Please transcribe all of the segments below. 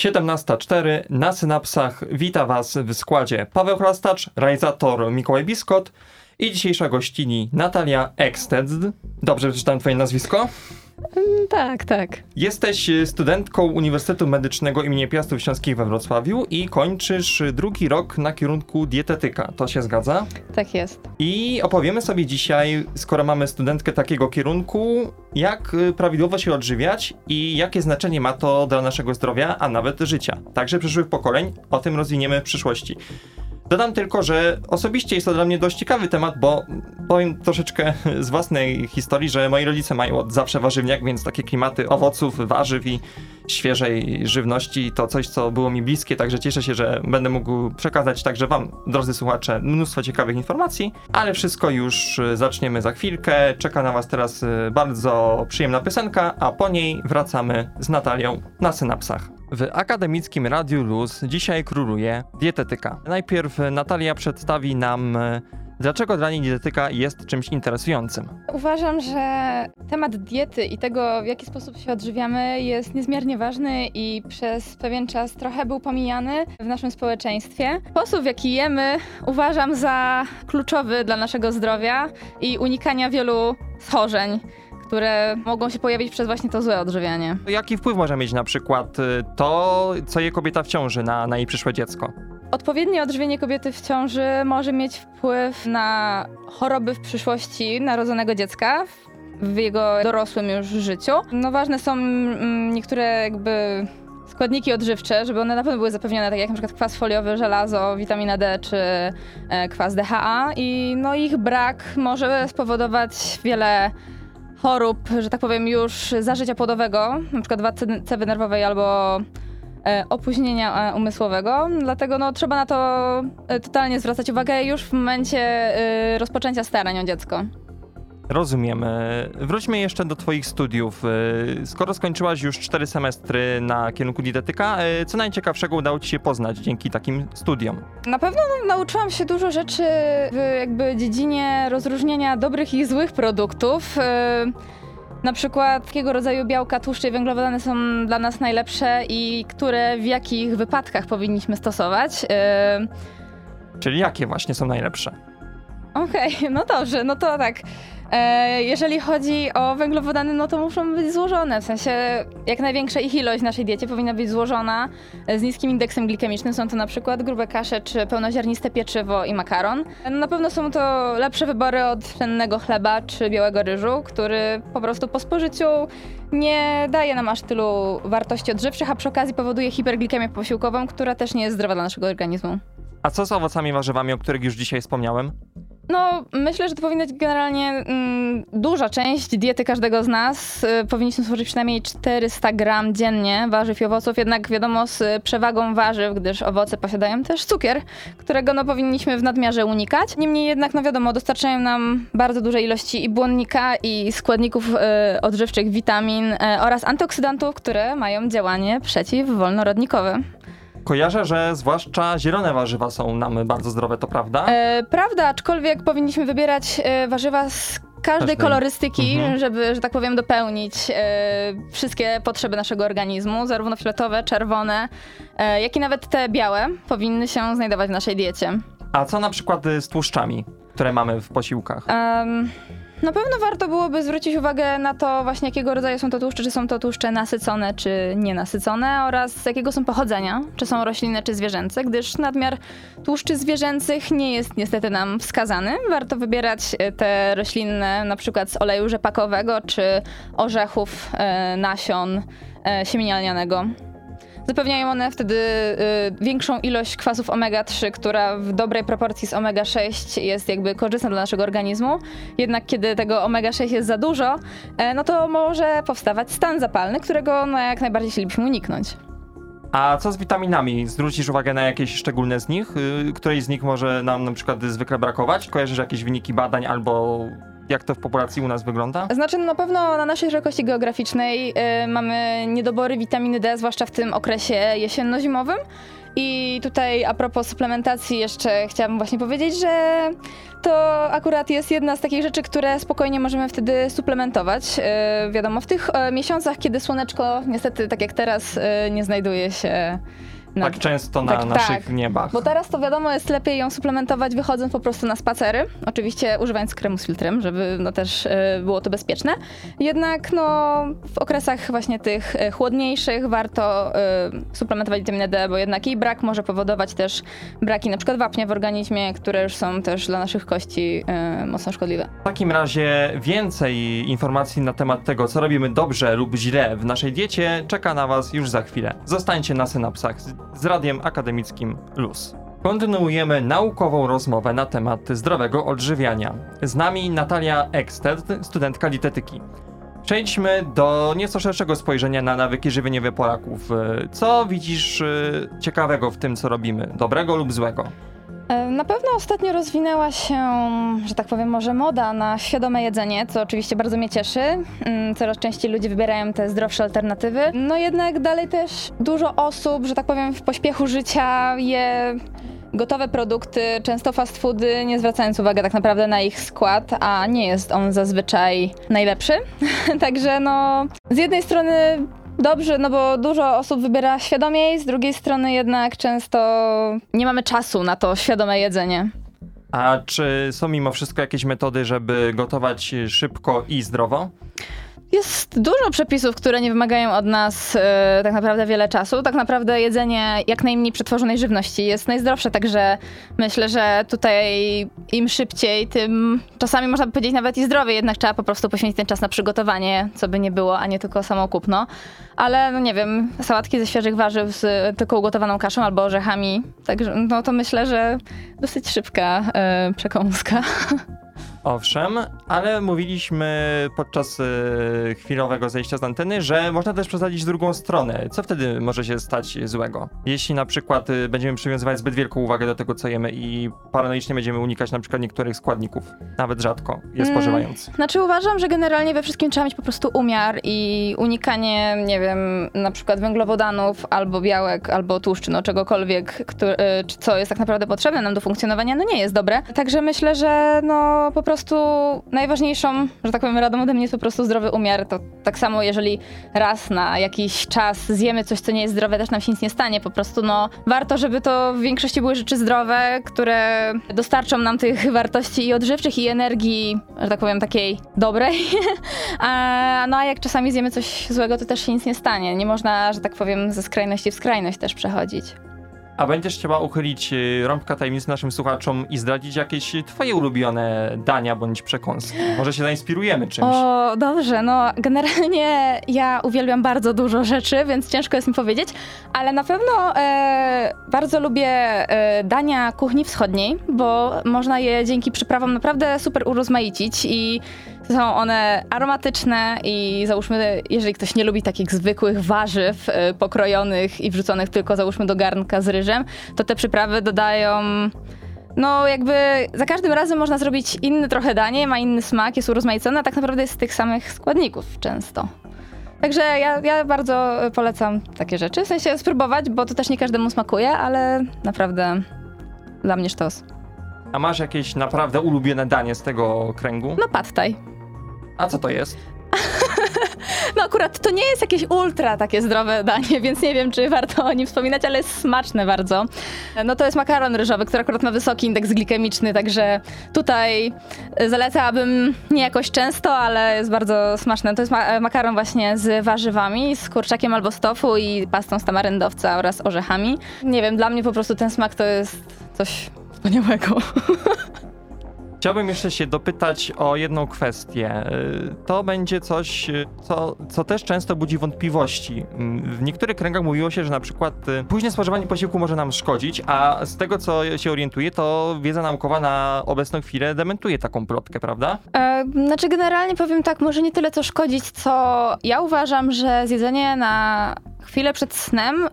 17.04 na synapsach wita Was w składzie Paweł Chrastacz, realizator Mikołaj Biskot i dzisiejsza gościni Natalia Ekstedz. Dobrze przeczytałem Twoje nazwisko? Tak, tak. Jesteś studentką Uniwersytetu Medycznego im. Piastów Śląskich we Wrocławiu i kończysz drugi rok na kierunku dietetyka. To się zgadza? Tak jest. I opowiemy sobie dzisiaj, skoro mamy studentkę takiego kierunku, jak y, prawidłowo się odżywiać i jakie znaczenie ma to dla naszego zdrowia, a nawet życia. Także przyszłych pokoleń. O tym rozwiniemy w przyszłości. Dodam tylko, że osobiście jest to dla mnie dość ciekawy temat, bo powiem troszeczkę z własnej historii, że moi rodzice mają od zawsze warzywniak, więc takie klimaty owoców, warzyw i świeżej żywności to coś, co było mi bliskie, także cieszę się, że będę mógł przekazać także wam, drodzy słuchacze, mnóstwo ciekawych informacji, ale wszystko już zaczniemy za chwilkę. Czeka na was teraz bardzo przyjemna piosenka, a po niej wracamy z Natalią na synapsach. W akademickim Radiu Luz dzisiaj króluje dietetyka. Najpierw Natalia przedstawi nam, dlaczego dla niej dietetyka jest czymś interesującym. Uważam, że temat diety i tego, w jaki sposób się odżywiamy, jest niezmiernie ważny i przez pewien czas trochę był pomijany w naszym społeczeństwie. Sposób, w jaki jemy, uważam za kluczowy dla naszego zdrowia i unikania wielu schorzeń które mogą się pojawić przez właśnie to złe odżywianie. Jaki wpływ może mieć na przykład y, to, co je kobieta w ciąży na, na jej przyszłe dziecko? Odpowiednie odżywienie kobiety w ciąży może mieć wpływ na choroby w przyszłości narodzonego dziecka, w jego dorosłym już życiu. No ważne są mm, niektóre jakby składniki odżywcze, żeby one na pewno były zapewnione, tak jak na przykład kwas foliowy, żelazo, witamina D czy e, kwas DHA i no ich brak może spowodować wiele chorób, że tak powiem, już za życia płodowego, na przykład wady nerwowej albo e, opóźnienia e, umysłowego, dlatego no, trzeba na to e, totalnie zwracać uwagę już w momencie rozpoczęcia starań o dziecko. Rozumiem. Wróćmy jeszcze do Twoich studiów. Skoro skończyłaś już cztery semestry na kierunku dietetyka, co najciekawszego udało Ci się poznać dzięki takim studiom? Na pewno nauczyłam się dużo rzeczy w jakby dziedzinie rozróżniania dobrych i złych produktów. Na przykład, jakiego rodzaju białka, tłuszcze i węglowodany są dla nas najlepsze i które w jakich wypadkach powinniśmy stosować. Czyli jakie właśnie są najlepsze? Okej, okay, no dobrze, no to tak. E, jeżeli chodzi o węglowodany, no to muszą być złożone. W sensie jak największa ich ilość w naszej diecie powinna być złożona z niskim indeksem glikemicznym. Są to na przykład grube kasze, czy pełnoziarniste pieczywo i makaron. Na pewno są to lepsze wybory od pszennego chleba czy białego ryżu, który po prostu po spożyciu nie daje nam aż tylu wartości odżywczych, a przy okazji powoduje hiperglikemię posiłkową, która też nie jest zdrowa dla naszego organizmu. A co z owocami i warzywami, o których już dzisiaj wspomniałem? No, myślę, że to powinna być generalnie mm, duża część diety każdego z nas. Y, powinniśmy spożyć przynajmniej 400 gram dziennie warzyw i owoców, jednak wiadomo z przewagą warzyw, gdyż owoce posiadają też cukier, którego no, powinniśmy w nadmiarze unikać. Niemniej jednak, no wiadomo, dostarczają nam bardzo duże ilości i błonnika, i składników y, odżywczych, witamin y, oraz antyoksydantów, które mają działanie przeciwwolnorodnikowe. Kojarzę, że zwłaszcza zielone warzywa są nam bardzo zdrowe, to prawda? E, prawda, aczkolwiek powinniśmy wybierać e, warzywa z każdej kolorystyki, mhm. żeby, że tak powiem, dopełnić e, wszystkie potrzeby naszego organizmu, zarówno fioletowe, czerwone, e, jak i nawet te białe powinny się znajdować w naszej diecie. A co na przykład z tłuszczami, które mamy w posiłkach? Um, na pewno warto byłoby zwrócić uwagę na to właśnie jakiego rodzaju są to tłuszcze, czy są to tłuszcze nasycone, czy nienasycone oraz z jakiego są pochodzenia, czy są roślinne, czy zwierzęce, gdyż nadmiar tłuszczy zwierzęcych nie jest niestety nam wskazany. Warto wybierać e, te roślinne na przykład z oleju rzepakowego, czy orzechów, e, nasion, e, siemienia lnianego. Zapewniają one wtedy y, większą ilość kwasów omega-3, która w dobrej proporcji z omega-6 jest jakby korzystna dla naszego organizmu. Jednak kiedy tego omega-6 jest za dużo, e, no to może powstawać stan zapalny, którego no, jak najbardziej chcielibyśmy uniknąć. A co z witaminami? Zwrócisz uwagę na jakieś szczególne z nich? Y, Której z nich może nam na przykład zwykle brakować? Kojarzysz jakieś wyniki badań albo jak to w populacji u nas wygląda? Znaczy, no na pewno na naszej szerokości geograficznej y, mamy niedobory witaminy D, zwłaszcza w tym okresie jesienno-zimowym. I tutaj a propos suplementacji jeszcze chciałabym właśnie powiedzieć, że to akurat jest jedna z takich rzeczy, które spokojnie możemy wtedy suplementować. Y, wiadomo, w tych e, miesiącach, kiedy słoneczko niestety, tak jak teraz, y, nie znajduje się na Tak często na tak, naszych tak. niebach. Bo teraz to wiadomo, jest lepiej ją suplementować wychodząc po prostu na spacery. Oczywiście używając kremu z filtrem, żeby no też e, było to bezpieczne. Jednak no w okresach właśnie tych e, chłodniejszych warto e, suplementować witaminę D, bo jednak jej brak może powodować też braki na przykład wapnia w organizmie, które już są też dla naszych kości e, mocno szkodliwe. W takim razie więcej informacji na temat tego, co robimy dobrze lub źle w naszej diecie, czeka na Was już za chwilę. Zostańcie na synapsach z, radiem akademickim LUS. Kontynuujemy naukową rozmowę na temat zdrowego odżywiania. Z nami Natalia Ekstedt, studentka dietetyki. Przejdźmy do nieco szerszego spojrzenia na nawyki żywieniowe Polaków. Co widzisz y, ciekawego w tym, co robimy? Dobrego lub złego? E, Na pewno ostatnio rozwinęła się, że tak powiem, może moda na świadome jedzenie, co oczywiście bardzo mnie cieszy. Mm, Coraz częściej ludzie wybierają te zdrowsze alternatywy. No jednak dalej też dużo osób, że tak powiem, w pośpiechu życia je gotowe produkty, często fast foody, nie zwracając uwagi tak naprawdę na ich skład, a nie jest on zazwyczaj najlepszy. Także no, z jednej strony dobrze, no bo dużo osób wybiera świadomie, z drugiej strony jednak często nie mamy czasu na to świadome jedzenie. A czy są mimo wszystko jakieś metody, żeby gotować szybko i zdrowo? Jest dużo przepisów, które nie wymagają od nas e, tak naprawdę wiele czasu. Tak naprawdę jedzenie jak najmniej przetworzonej żywności jest najzdrowsze, także myślę, że tutaj im szybciej, tym czasami można by powiedzieć nawet i zdrowiej, jednak trzeba po prostu poświęcić ten czas na przygotowanie, co by nie było, a nie tylko samo kupno. Ale no nie wiem, sałatki ze świeżych warzyw z tylko ugotowaną kaszą albo orzechami, także no to myślę, że dosyć szybka e, przekąska. Owszem, ale mówiliśmy podczas e, chwilowego zejścia z anteny, że można też przesadzić w drugą stronę. Co wtedy może się stać złego? Jeśli na przykład e, będziemy przywiązywać zbyt wielką uwagę do tego, co jemy i paranoicznie będziemy unikać na przykład niektórych składników, nawet rzadko je Mm. spożywając. Znaczy uważam, że generalnie we wszystkim trzeba mieć po prostu umiar i unikanie, nie wiem, na przykład węglowodanów, albo białek, albo tłuszczy, no czegokolwiek, który, czy co jest tak naprawdę potrzebne nam do funkcjonowania, no nie jest dobre. Także myślę, że no po prostu najważniejszą, że tak powiem, radą ode mnie jest po prostu zdrowy umiar. To tak samo, jeżeli raz na jakiś czas zjemy coś, co nie jest zdrowe, też nam się nic nie stanie. Po prostu no warto, żeby to w większości były rzeczy zdrowe, które dostarczą nam tych wartości i odżywczych, i energii, że tak powiem, takiej dobrej. a, no a jak czasami zjemy coś złego, to też się nic nie stanie. Nie można, że tak powiem, ze skrajności w skrajność też przechodzić. A będziesz chciała uchylić e, rąbka tajemnicy naszym słuchaczom i zdradzić jakieś twoje ulubione dania bądź przekąski? Może się zainspirujemy czymś? O, dobrze, no generalnie ja uwielbiam bardzo dużo rzeczy, więc ciężko jest mi powiedzieć, ale na pewno e, bardzo lubię e, dania kuchni wschodniej, bo można je dzięki przyprawom naprawdę super urozmaicić i są one aromatyczne i załóżmy, jeżeli ktoś nie lubi takich zwykłych warzyw e, pokrojonych i wrzuconych tylko załóżmy do garnka z ryżem, to te przyprawy dodają no, jakby za każdym razem można zrobić inny trochę danie, ma inny smak, jest urozmaicone, a tak naprawdę jest z tych samych składników często. Także ja, ja bardzo polecam takie rzeczy. W sensie spróbować, bo to też nie każdemu smakuje, ale naprawdę dla mnie sztos. A masz jakieś naprawdę ulubione danie z tego kręgu? No pad thai. A co to jest? No akurat to nie jest jakieś ultra takie zdrowe danie, więc nie wiem, czy warto o nim wspominać, ale jest smaczne bardzo. No to jest makaron ryżowy, który akurat ma wysoki indeks glikemiczny, także tutaj zalecałabym nie jakoś często, ale jest bardzo smaczne. To jest ma- makaron właśnie z warzywami, z kurczakiem albo z tofu i pastą z tamaryndowca oraz orzechami. Nie wiem, dla mnie po prostu ten smak to jest coś wspaniałego. Chciałbym jeszcze się dopytać o jedną kwestię. Y, To będzie coś, y, co, co też często budzi wątpliwości. Mm, W niektórych kręgach mówiło się, że na przykład y, późne spożywanie posiłku może nam szkodzić, a z tego co się orientuję, to wiedza naukowa na obecną chwilę dementuje taką plotkę, prawda? E, znaczy generalnie powiem tak, może nie tyle co szkodzić, co ja uważam, że zjedzenie na chwilę przed snem y,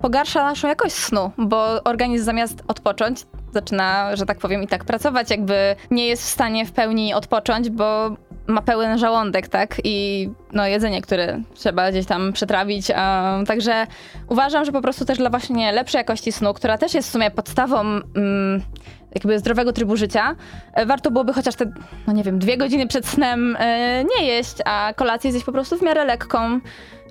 pogarsza naszą jakość snu, bo organizm zamiast odpocząć, zaczyna, że tak powiem, i tak pracować, jakby nie jest w stanie w pełni odpocząć, bo ma pełen żołądek, tak? I no, jedzenie, które trzeba gdzieś tam przetrawić. Um, także uważam, że po prostu też dla właśnie lepszej jakości snu, która też jest w sumie podstawą um, jakby zdrowego trybu życia, e, warto byłoby chociaż te, no nie wiem, dwie godziny przed snem e, nie jeść, a kolację zjeść po prostu w miarę lekką,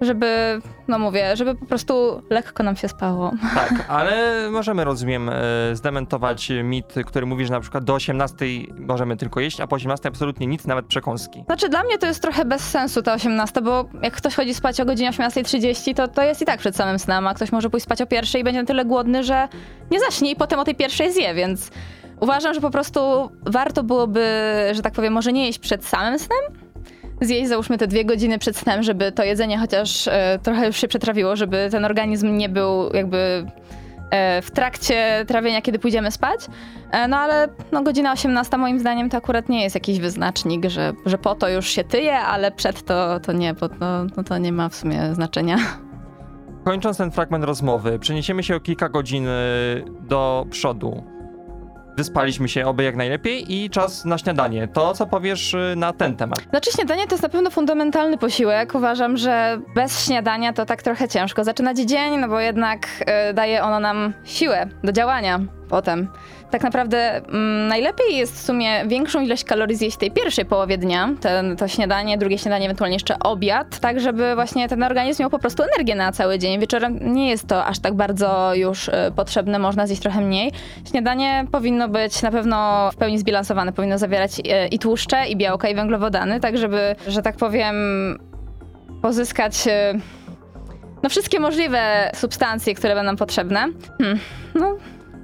żeby, no mówię, żeby po prostu lekko nam się spało. Tak, ale możemy, rozumiem, e, zdementować mit, który mówi, że na przykład do 18 możemy tylko jeść, a po 18 absolutnie nic, nawet przekąski. Znaczy dla mnie to jest trochę bez sensu ta 18, bo jak ktoś chodzi spać o godzinie 18.30, to to jest i tak przed samym snem, a ktoś może pójść spać o pierwszej i będzie na tyle głodny, że nie zaśnie i potem o tej pierwszej zje, więc uważam, że po prostu warto byłoby, że tak powiem, może nie jeść przed samym snem, zjeść załóżmy te dwie godziny przed snem, żeby to jedzenie chociaż e, trochę już się przetrawiło, żeby ten organizm nie był jakby e, w trakcie trawienia, kiedy pójdziemy spać. E, no ale no, godzina 18 moim zdaniem to akurat nie jest jakiś wyznacznik, że, że po to już się tyje, ale przed to, to nie, bo no, no to nie ma w sumie znaczenia. Kończąc ten fragment rozmowy, przeniesiemy się o kilka godzin y, do przodu. Wyspaliśmy się oby jak najlepiej i czas na śniadanie. To, co powiesz y, na ten temat. Znaczy śniadanie to jest na pewno fundamentalny posiłek. Uważam, że bez śniadania to tak trochę ciężko zaczynać dzień, no bo jednak y, daje ono nam siłę do działania potem. Tak naprawdę mm, najlepiej jest w sumie większą ilość kalorii zjeść w tej pierwszej połowie dnia, ten, to śniadanie, drugie śniadanie, ewentualnie jeszcze obiad, tak żeby właśnie ten organizm miał po prostu energię na cały dzień. Wieczorem nie jest to aż tak bardzo już y, potrzebne, można zjeść trochę mniej. Śniadanie powinno być na pewno w pełni zbilansowane, powinno zawierać y, i tłuszcze, i białka, i węglowodany, tak żeby, że tak powiem, pozyskać... Y, no wszystkie możliwe substancje, które będą potrzebne. Hmm. No,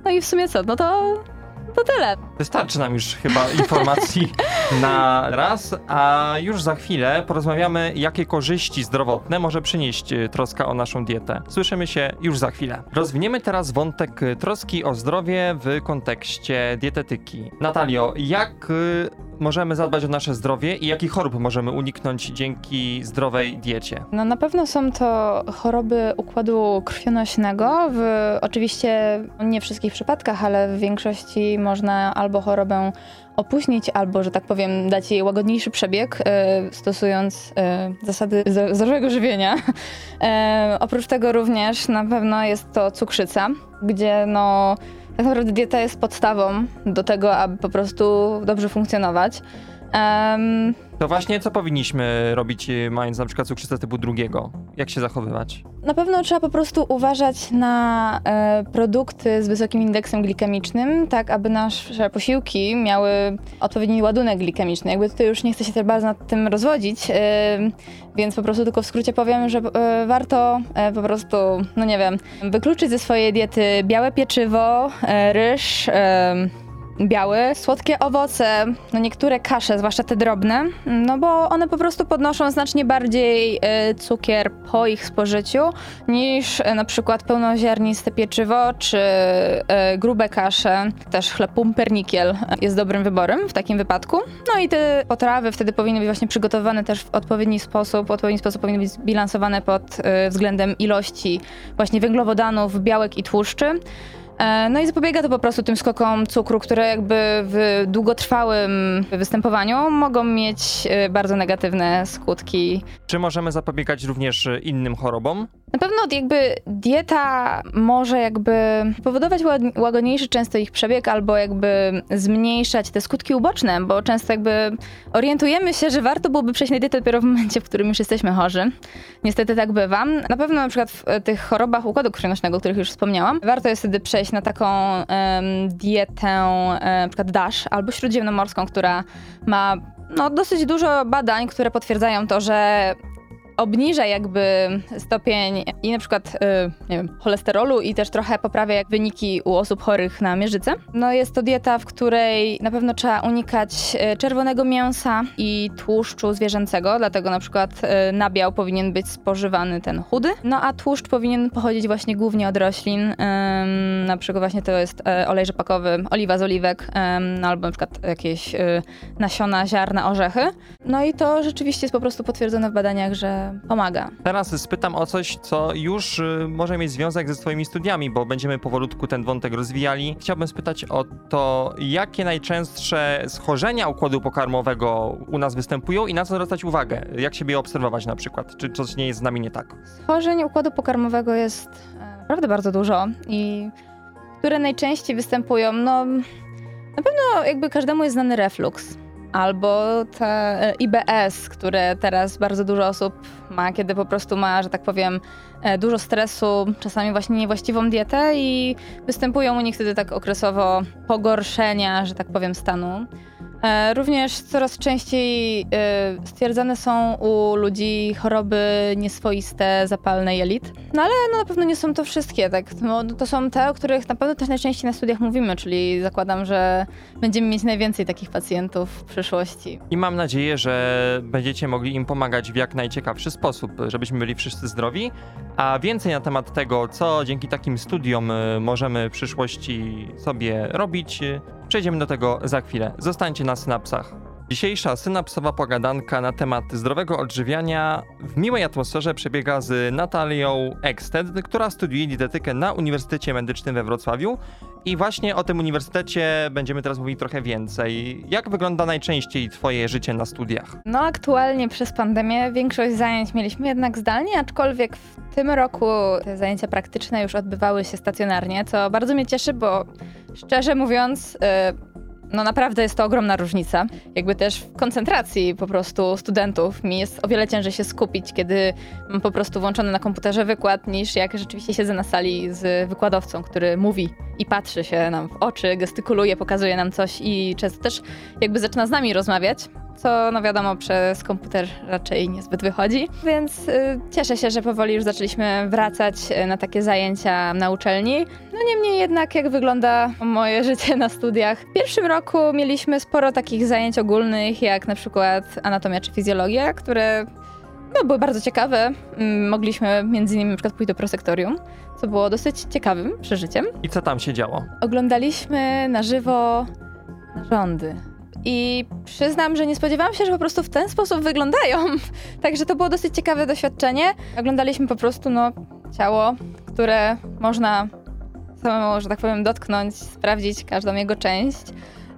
no i w sumie co? To, to tyle. Wystarczy nam już chyba informacji na raz, a już za chwilę porozmawiamy, jakie korzyści zdrowotne może przynieść y, troska o naszą dietę. Słyszymy się już za chwilę. Rozwiniemy teraz wątek y, troski o zdrowie w kontekście dietetyki. Natalio, jak y, możemy zadbać o nasze zdrowie i jakich chorób możemy uniknąć dzięki zdrowej diecie? No na pewno są to choroby układu krwionośnego. W oczywiście nie wszystkich przypadkach, ale w większości można albo chorobę opóźnić, albo, że tak powiem, dać jej łagodniejszy przebieg, e, stosując e, zasady zdrowego żywienia. E, oprócz tego również na pewno jest to cukrzyca, gdzie no tak naprawdę dieta jest podstawą do tego, aby po prostu dobrze funkcjonować. To właśnie co powinniśmy robić, y, mając na przykład cukrzycę typu drugiego? Jak się zachowywać? Na pewno trzeba po prostu uważać na e, produkty z wysokim indeksem glikemicznym, tak aby nasze posiłki miały odpowiedni ładunek glikemiczny. Jakby tutaj już nie chcę się też bardzo nad tym rozwodzić, e, więc po prostu tylko w skrócie powiem, że e, warto po prostu, no nie wiem, wykluczyć ze swojej diety białe pieczywo, ryż, biały, słodkie owoce, no niektóre kasze, zwłaszcza te drobne, no bo one po prostu podnoszą znacznie bardziej e, cukier po ich spożyciu niż e, na przykład pełnoziarniste pieczywo czy e, grube kasze. Też chleb pumpernikiel jest dobrym wyborem w takim wypadku. No i te potrawy wtedy powinny być właśnie przygotowane też w odpowiedni sposób, w odpowiedni sposób powinny być zbilansowane pod względem ilości właśnie węglowodanów, białek i tłuszczy. E, No i zapobiega to po prostu tym skokom cukru, które jakby w długotrwałym występowaniu mogą mieć e, bardzo negatywne skutki. Czy możemy zapobiegać również innym chorobom? Na pewno jakby dieta może jakby powodować łagodniejszy często ich przebieg albo jakby zmniejszać te skutki uboczne, bo często jakby orientujemy się, że warto byłoby przejść na dietę dopiero w momencie, w którym już jesteśmy chorzy. Niestety tak bywa. Na pewno na przykład w e, tych chorobach układu krwionośnego, o których już wspomniałam, warto jest wtedy przejść na taką em, dietę e, na przykład DASH albo śródziemnomorską, która ma no, dosyć dużo badań, które potwierdzają to, że obniża jakby stopień i na przykład, y, nie wiem, cholesterolu i też trochę poprawia jak wyniki u osób chorych na mierzycę. No jest to dieta, w której na pewno trzeba unikać y, czerwonego mięsa i tłuszczu zwierzęcego, dlatego na przykład y, nabiał powinien być spożywany ten chudy, no a tłuszcz powinien pochodzić właśnie głównie od roślin, na przykład właśnie to jest olej rzepakowy, oliwa z oliwek, no albo na przykład jakieś nasiona, ziarna, orzechy. No i to rzeczywiście jest po prostu potwierdzone w badaniach, że pomaga. Teraz spytam o coś, co już y, może mieć związek ze swoimi studiami, bo będziemy powolutku ten wątek rozwijali. Chciałbym spytać o to, jakie najczęstsze schorzenia układu pokarmowego u nas występują i na co zwracać uwagę? Jak siebie obserwować na przykład? Czy coś nie jest z nami nie tak? Schorzeń układu pokarmowego jest e, naprawdę bardzo dużo i które najczęściej występują, no na pewno jakby każdemu jest znany reflux albo te e, IBS, które teraz bardzo dużo osób ma, kiedy po prostu ma, że tak powiem, e, dużo stresu, czasami właśnie niewłaściwą dietę i występują u nich wtedy tak okresowo pogorszenia, że tak powiem, stanu. E, Również coraz częściej e, stwierdzane są u ludzi choroby nieswoiste, zapalne jelit. No ale no, na pewno nie są to wszystkie, tak? To są te, o których na pewno też najczęściej na studiach mówimy, czyli zakładam, że będziemy mieć najwięcej takich pacjentów w przyszłości. I mam nadzieję, że będziecie mogli im pomagać w jak najciekawszy sposób, żebyśmy byli wszyscy zdrowi. A więcej na temat tego, co dzięki takim studiom y, możemy w przyszłości sobie robić, przejdziemy do tego za chwilę. Zostańcie na synapsach. Dzisiejsza synapsowa pogadanka na temat zdrowego odżywiania w miłej atmosferze przebiega z Natalią Eksted, która studiuje dietetykę na Uniwersytecie Medycznym we Wrocławiu. I właśnie o tym uniwersytecie będziemy teraz mówić trochę więcej. Jak wygląda najczęściej Twoje życie na studiach? No aktualnie przez pandemię większość zajęć mieliśmy jednak zdalnie, aczkolwiek w tym roku te zajęcia praktyczne już odbywały się stacjonarnie, co bardzo mnie cieszy, bo szczerze mówiąc, y, no naprawdę jest to ogromna różnica. Jakby też w koncentracji po prostu studentów mi jest o wiele ciężej się skupić, kiedy mam po prostu włączony na komputerze wykład, niż jak rzeczywiście siedzę na sali z wykładowcą, który mówi i patrzy się nam w oczy, gestykuluje, pokazuje nam coś i często też jakby zaczyna z nami rozmawiać, co no wiadomo przez komputer raczej niezbyt wychodzi, więc y, cieszę się, że powoli już zaczęliśmy wracać y, na takie zajęcia na uczelni. No niemniej jednak jak wygląda moje życie na studiach. W pierwszym roku mieliśmy sporo takich zajęć ogólnych, jak na przykład anatomia czy fizjologia, które no, były bardzo ciekawe. Mm, Mogliśmy między innymi na przykład pójść do prosektorium, co było dosyć ciekawym przeżyciem. I co tam się działo? Oglądaliśmy na żywo narządy. I przyznam, że nie spodziewałam się, że po prostu w ten sposób wyglądają. Także to było dosyć ciekawe doświadczenie. Oglądaliśmy po prostu no, ciało, które można samemu, że tak powiem, dotknąć, sprawdzić każdą jego część.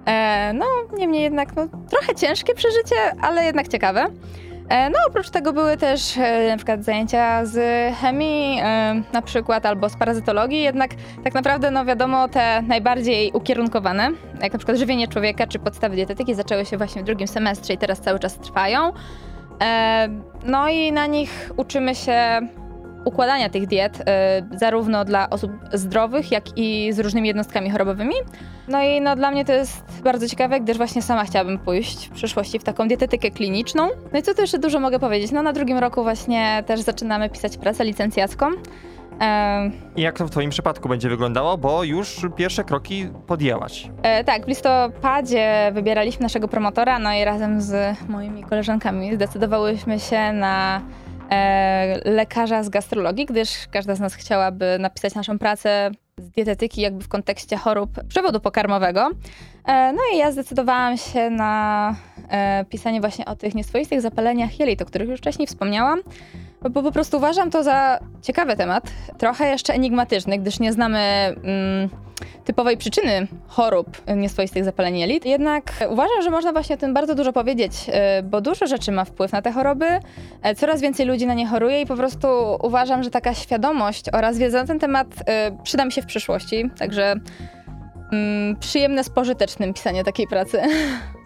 E, no, niemniej jednak no, trochę ciężkie przeżycie, ale jednak ciekawe. E, No, oprócz tego były też e, na przykład zajęcia z chemii, e, na przykład, albo z parazytologii, jednak tak naprawdę, no wiadomo, te najbardziej ukierunkowane, jak na przykład żywienie człowieka czy podstawy dietetyki zaczęły się właśnie w drugim semestrze i teraz cały czas trwają. No i na nich uczymy się układania tych diet, e, zarówno dla osób zdrowych, jak i z różnymi jednostkami chorobowymi. No i no, dla mnie to jest bardzo ciekawe, gdyż właśnie sama chciałabym pójść w przyszłości w taką dietetykę kliniczną. No i co tu jeszcze dużo mogę powiedzieć? No na drugim roku właśnie też zaczynamy pisać pracę licencjacką. I jak to w Twoim przypadku będzie wyglądało, bo już pierwsze kroki podjęłaś. E, tak, w listopadzie wybieraliśmy naszego promotora, no i razem z moimi koleżankami zdecydowałyśmy się na lekarza z gastrologii, gdyż każda z nas chciałaby napisać naszą pracę z dietetyki jakby w kontekście chorób przewodu pokarmowego. E, no i ja zdecydowałam się na e, pisanie właśnie o tych nieswoistych zapaleniach jelit, o których już wcześniej wspomniałam. Bo po prostu uważam to za ciekawy temat, trochę jeszcze enigmatyczny, gdyż nie znamy mm, typowej przyczyny chorób nieswoistych zapaleń jelit. Jednak uważam, że można właśnie o tym bardzo dużo powiedzieć, y, bo dużo rzeczy ma wpływ na te choroby, e, coraz więcej ludzi na nie choruje i po prostu uważam, że taka świadomość oraz wiedza na ten temat y, przyda mi się w przyszłości. Także mm, przyjemne z pożytecznym pisanie takiej pracy.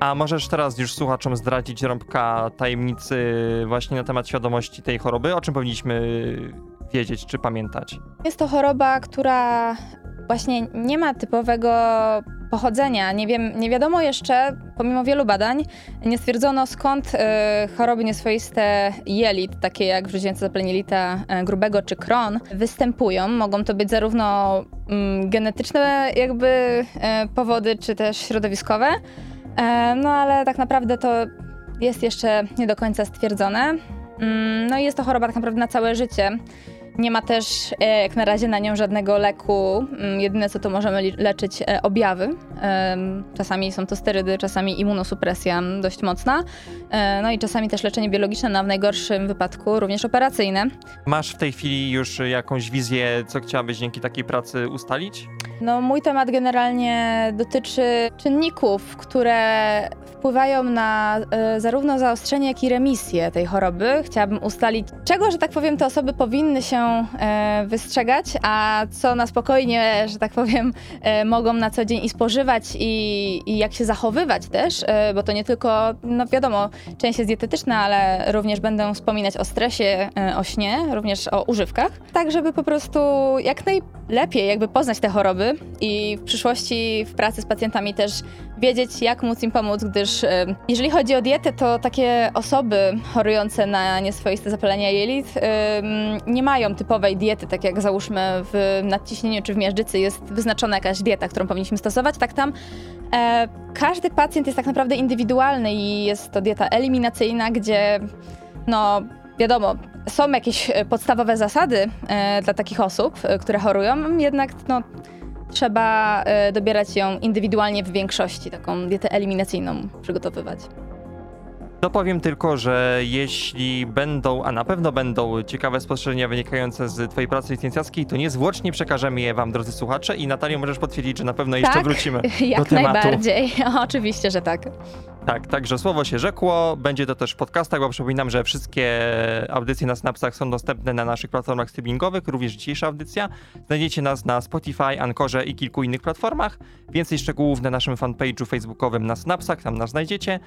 A możesz teraz już słuchaczom zdradzić rąbka tajemnicy właśnie na temat świadomości tej choroby? O czym powinniśmy wiedzieć czy pamiętać? Jest to choroba, która właśnie nie ma typowego pochodzenia. Nie, wiem, nie wiadomo jeszcze, pomimo wielu badań, nie stwierdzono skąd y, choroby nieswoiste jelit, takie jak wrzodziające zapalenie jelita y, grubego czy Crohn, występują. Mogą to być zarówno mm, genetyczne jakby y, powody, czy też środowiskowe. E, no ale tak naprawdę to jest jeszcze nie do końca stwierdzone. Mm, No i jest to choroba tak naprawdę na całe życie. Nie ma też e, jak na razie na nią żadnego leku. Mm, Jedyne co to możemy leczyć e, objawy. Czasami są to sterydy, czasami immunosupresja dość mocna. No i czasami też leczenie biologiczne, no a w najgorszym wypadku również operacyjne. Masz w tej chwili już jakąś wizję, co chciałabyś dzięki takiej pracy ustalić? No, mój temat generalnie dotyczy czynników, które wpływają na e, zarówno zaostrzenie, jak i remisję tej choroby. Chciałabym ustalić, czego, że tak powiem, te osoby powinny się e, wystrzegać, a co na spokojnie, że tak powiem, e, mogą na co dzień i spożywać, i, i jak się zachowywać też, bo to nie tylko, no wiadomo, część jest dietetyczna, ale również będę wspominać o stresie, o śnie, również o używkach, tak żeby po prostu jak najlepiej jakby poznać te choroby i w przyszłości w pracy z pacjentami też wiedzieć, jak móc im pomóc, gdyż jeżeli chodzi o dietę, to takie osoby chorujące na nieswoiste zapalenia jelit nie mają typowej diety, tak jak załóżmy w nadciśnieniu czy w miażdżycy jest wyznaczona jakaś dieta, którą powinniśmy stosować, tak tam e, każdy pacjent jest tak naprawdę indywidualny i jest to dieta eliminacyjna, gdzie no wiadomo, są jakieś e, podstawowe zasady e, dla takich osób, które chorują, jednak no, trzeba e, dobierać ją indywidualnie w większości, taką dietę eliminacyjną przygotowywać. Dopowiem tylko, że jeśli będą, a na pewno będą ciekawe spostrzeżenia wynikające z Twojej pracy licencjackiej, to niezwłocznie przekażemy je Wam, drodzy słuchacze. I Natalio, możesz potwierdzić, że na pewno jeszcze Tak, wrócimy Jak do tematu. najbardziej, oczywiście, że tak. Tak, także słowo się rzekło. Będzie to też w podcastach, bo przypominam, że wszystkie audycje na Snapsach są dostępne na naszych platformach streamingowych, również dzisiejsza audycja. Znajdziecie nas na Spotify, Ankorze i kilku innych platformach. Więcej szczegółów na naszym fanpage'u facebookowym na Snapsach, tam nas znajdziecie.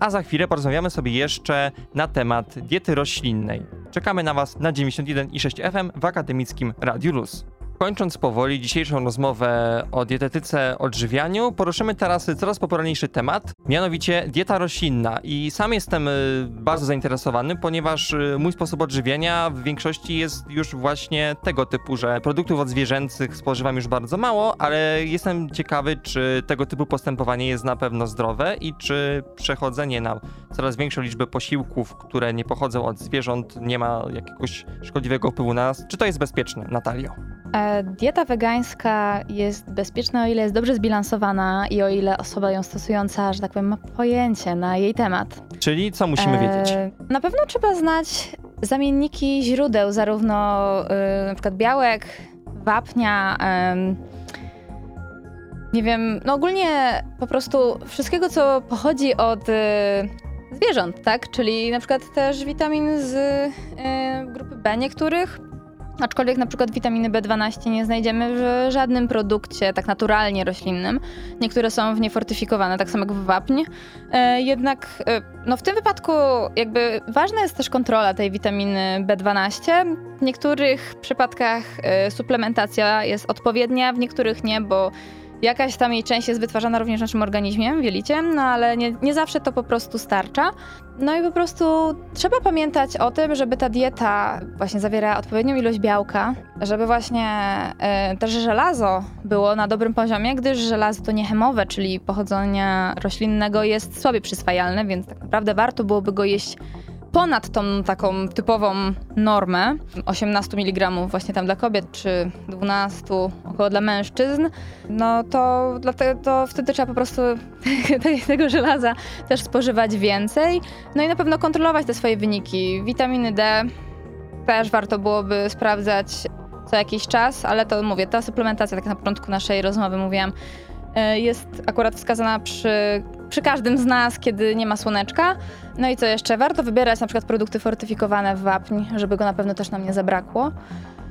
A za chwilę porozmawiamy sobie jeszcze na temat diety roślinnej. Czekamy na Was na 91,6 FM w akademickim Radiu Luz. Kończąc powoli dzisiejszą rozmowę o dietetyce, odżywianiu, poruszymy teraz coraz popularniejszy temat, mianowicie dieta roślinna. I sam jestem y, bardzo zainteresowany, ponieważ y, mój sposób odżywiania w większości jest już właśnie tego typu, że produktów odzwierzęcych spożywam już bardzo mało, ale jestem ciekawy, czy tego typu postępowanie jest na pewno zdrowe i czy przechodzenie na coraz większą liczbę posiłków, które nie pochodzą od zwierząt, nie ma jakiegoś szkodliwego wpływu na nas. Czy to jest bezpieczne, Natalio? E, Dieta wegańska jest bezpieczna, o ile jest dobrze zbilansowana i o ile osoba ją stosująca, że tak powiem, ma pojęcie na jej temat. Czyli co musimy wiedzieć? E, Na pewno trzeba znać zamienniki źródeł, zarówno y, na przykład białek, wapnia, nie wiem, no ogólnie po prostu wszystkiego, co pochodzi od y, zwierząt, tak? Czyli na przykład też witamin z y, grupy B niektórych, Aczkolwiek na przykład witaminy B12 nie znajdziemy w żadnym produkcie tak naturalnie roślinnym. Niektóre są w nie fortyfikowane, tak samo jak w wapń. E, jednak e, no w tym wypadku jakby ważna jest też kontrola tej witaminy B12. W niektórych przypadkach e, suplementacja jest odpowiednia, w niektórych nie, bo jakaś tam jej część jest wytwarzana również naszym organizmie, w jelicie, no ale nie, nie zawsze to po prostu starcza. No i po prostu trzeba pamiętać o tym, żeby ta dieta właśnie zawierała odpowiednią ilość białka, żeby właśnie e, też żelazo było na dobrym poziomie, gdyż żelazo to niechemowe, czyli pochodzenia roślinnego jest słabiej przyswajalne, więc tak naprawdę warto byłoby go jeść ponad tą taką typową normę 18 mg właśnie tam dla kobiet, czy 12 około dla mężczyzn, no to, dlatego, to wtedy trzeba po prostu tego- żelaza też spożywać więcej. No i na pewno kontrolować te swoje wyniki. Witaminy D też warto byłoby sprawdzać co jakiś czas, ale to mówię, ta suplementacja, tak na początku naszej rozmowy mówiłam, y, jest akurat wskazana przy, przy każdym z nas, kiedy nie ma słoneczka. No i co jeszcze? Warto wybierać na przykład produkty fortyfikowane w wapń, żeby go na pewno też nam nie zabrakło.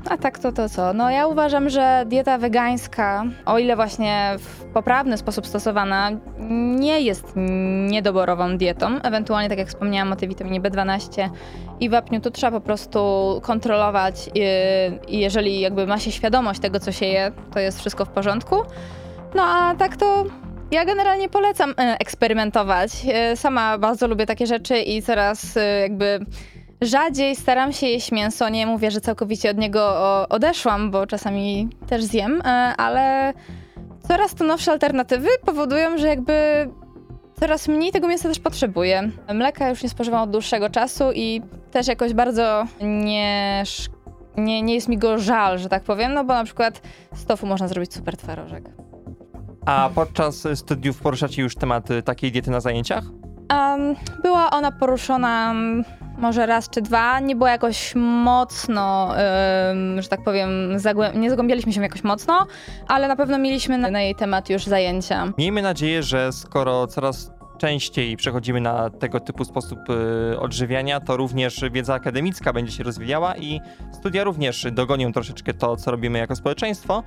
A tak to to co? No ja uważam, że dieta wegańska, o ile właśnie w poprawny sposób stosowana, nie jest niedoborową dietą. Ewentualnie, tak jak wspomniałam o tej witaminie B12 i wapniu, to trzeba po prostu kontrolować i, i jeżeli jakby ma się świadomość tego, co się je, to jest wszystko w porządku. No a tak to ja generalnie polecam e, eksperymentować. E, Sama bardzo lubię takie rzeczy i coraz e, jakby rzadziej staram się jeść mięso. Nie mówię, że całkowicie od niego odeszłam, bo czasami też zjem, ale coraz to nowsze alternatywy powodują, że jakby coraz mniej tego mięsa też potrzebuję. Mleka już nie spożywam od dłuższego czasu i też jakoś bardzo nie, nie, nie jest mi go żal, że tak powiem, no bo na przykład z tofu można zrobić super twarożek. A podczas studiów poruszacie już temat y, takiej diety na zajęciach? Um, była ona poruszona może raz czy dwa, nie była jakoś mocno, ym, że tak powiem, zagłę- nie zagłębialiśmy się jakoś mocno, ale na pewno mieliśmy na, na jej temat już zajęcia. Miejmy nadzieję, że skoro coraz częściej przechodzimy na tego typu sposób y, odżywiania, to również wiedza akademicka będzie się rozwijała i studia również dogonią troszeczkę to, co robimy jako społeczeństwo.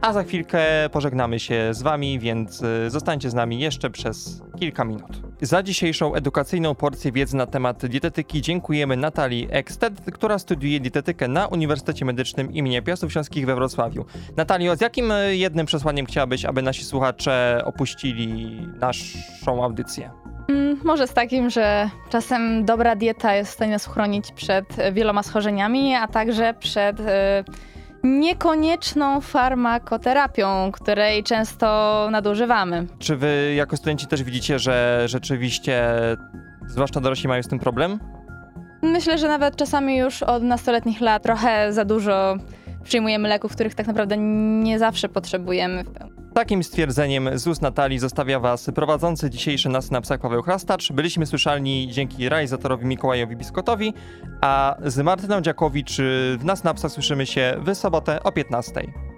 A za chwilkę pożegnamy się z Wami, więc y, zostańcie z nami jeszcze przez kilka minut. Za dzisiejszą edukacyjną porcję wiedzy na temat dietetyki dziękujemy Natalii Eksted, która studiuje dietetykę na Uniwersytecie Medycznym im. Piastów Śląskich we Wrocławiu. Natalio, z jakim y, jednym przesłaniem chciałabyś, aby nasi słuchacze opuścili naszą audycję? Mm, może z takim, że czasem dobra dieta jest w stanie nas uchronić przed e, wieloma schorzeniami, a także przed e, niekonieczną farmakoterapią, której często nadużywamy. Czy wy jako studenci też widzicie, że rzeczywiście, zwłaszcza dorośli, mają z tym problem? Myślę, że nawet czasami już od nastoletnich lat trochę za dużo przyjmujemy leków, których tak naprawdę nie zawsze potrzebujemy w pełni. Takim stwierdzeniem z ust Natalii zostawia Was prowadzący dzisiejszy na psach Paweł Chrastacz. Byliśmy słyszalni dzięki realizatorowi Mikołajowi Biskotowi, a z Martyną Dziakowicz w na słyszymy się w sobotę o 15.